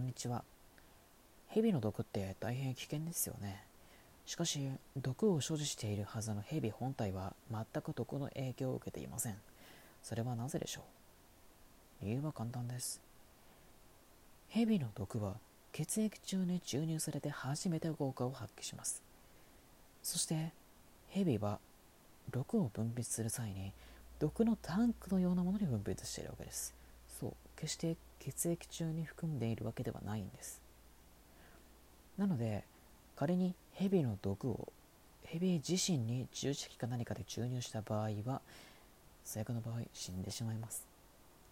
こんにちは。蛇の毒って大変危険ですよね。しかし、毒を所持しているはずの蛇本体は全く毒の影響を受けていません。それはなぜでしょう？理由は簡単です。蛇の毒は血液中に注入されて初めて効果を発揮します。そして、蛇は毒を分泌する際に毒のタンクのようなものに分泌しているわけです。決して血液中に含んでいるわけではないんです。なので、仮に蛇の毒を蛇自身に注射器か何かで注入した場合は、最悪の場合死んでしまいます。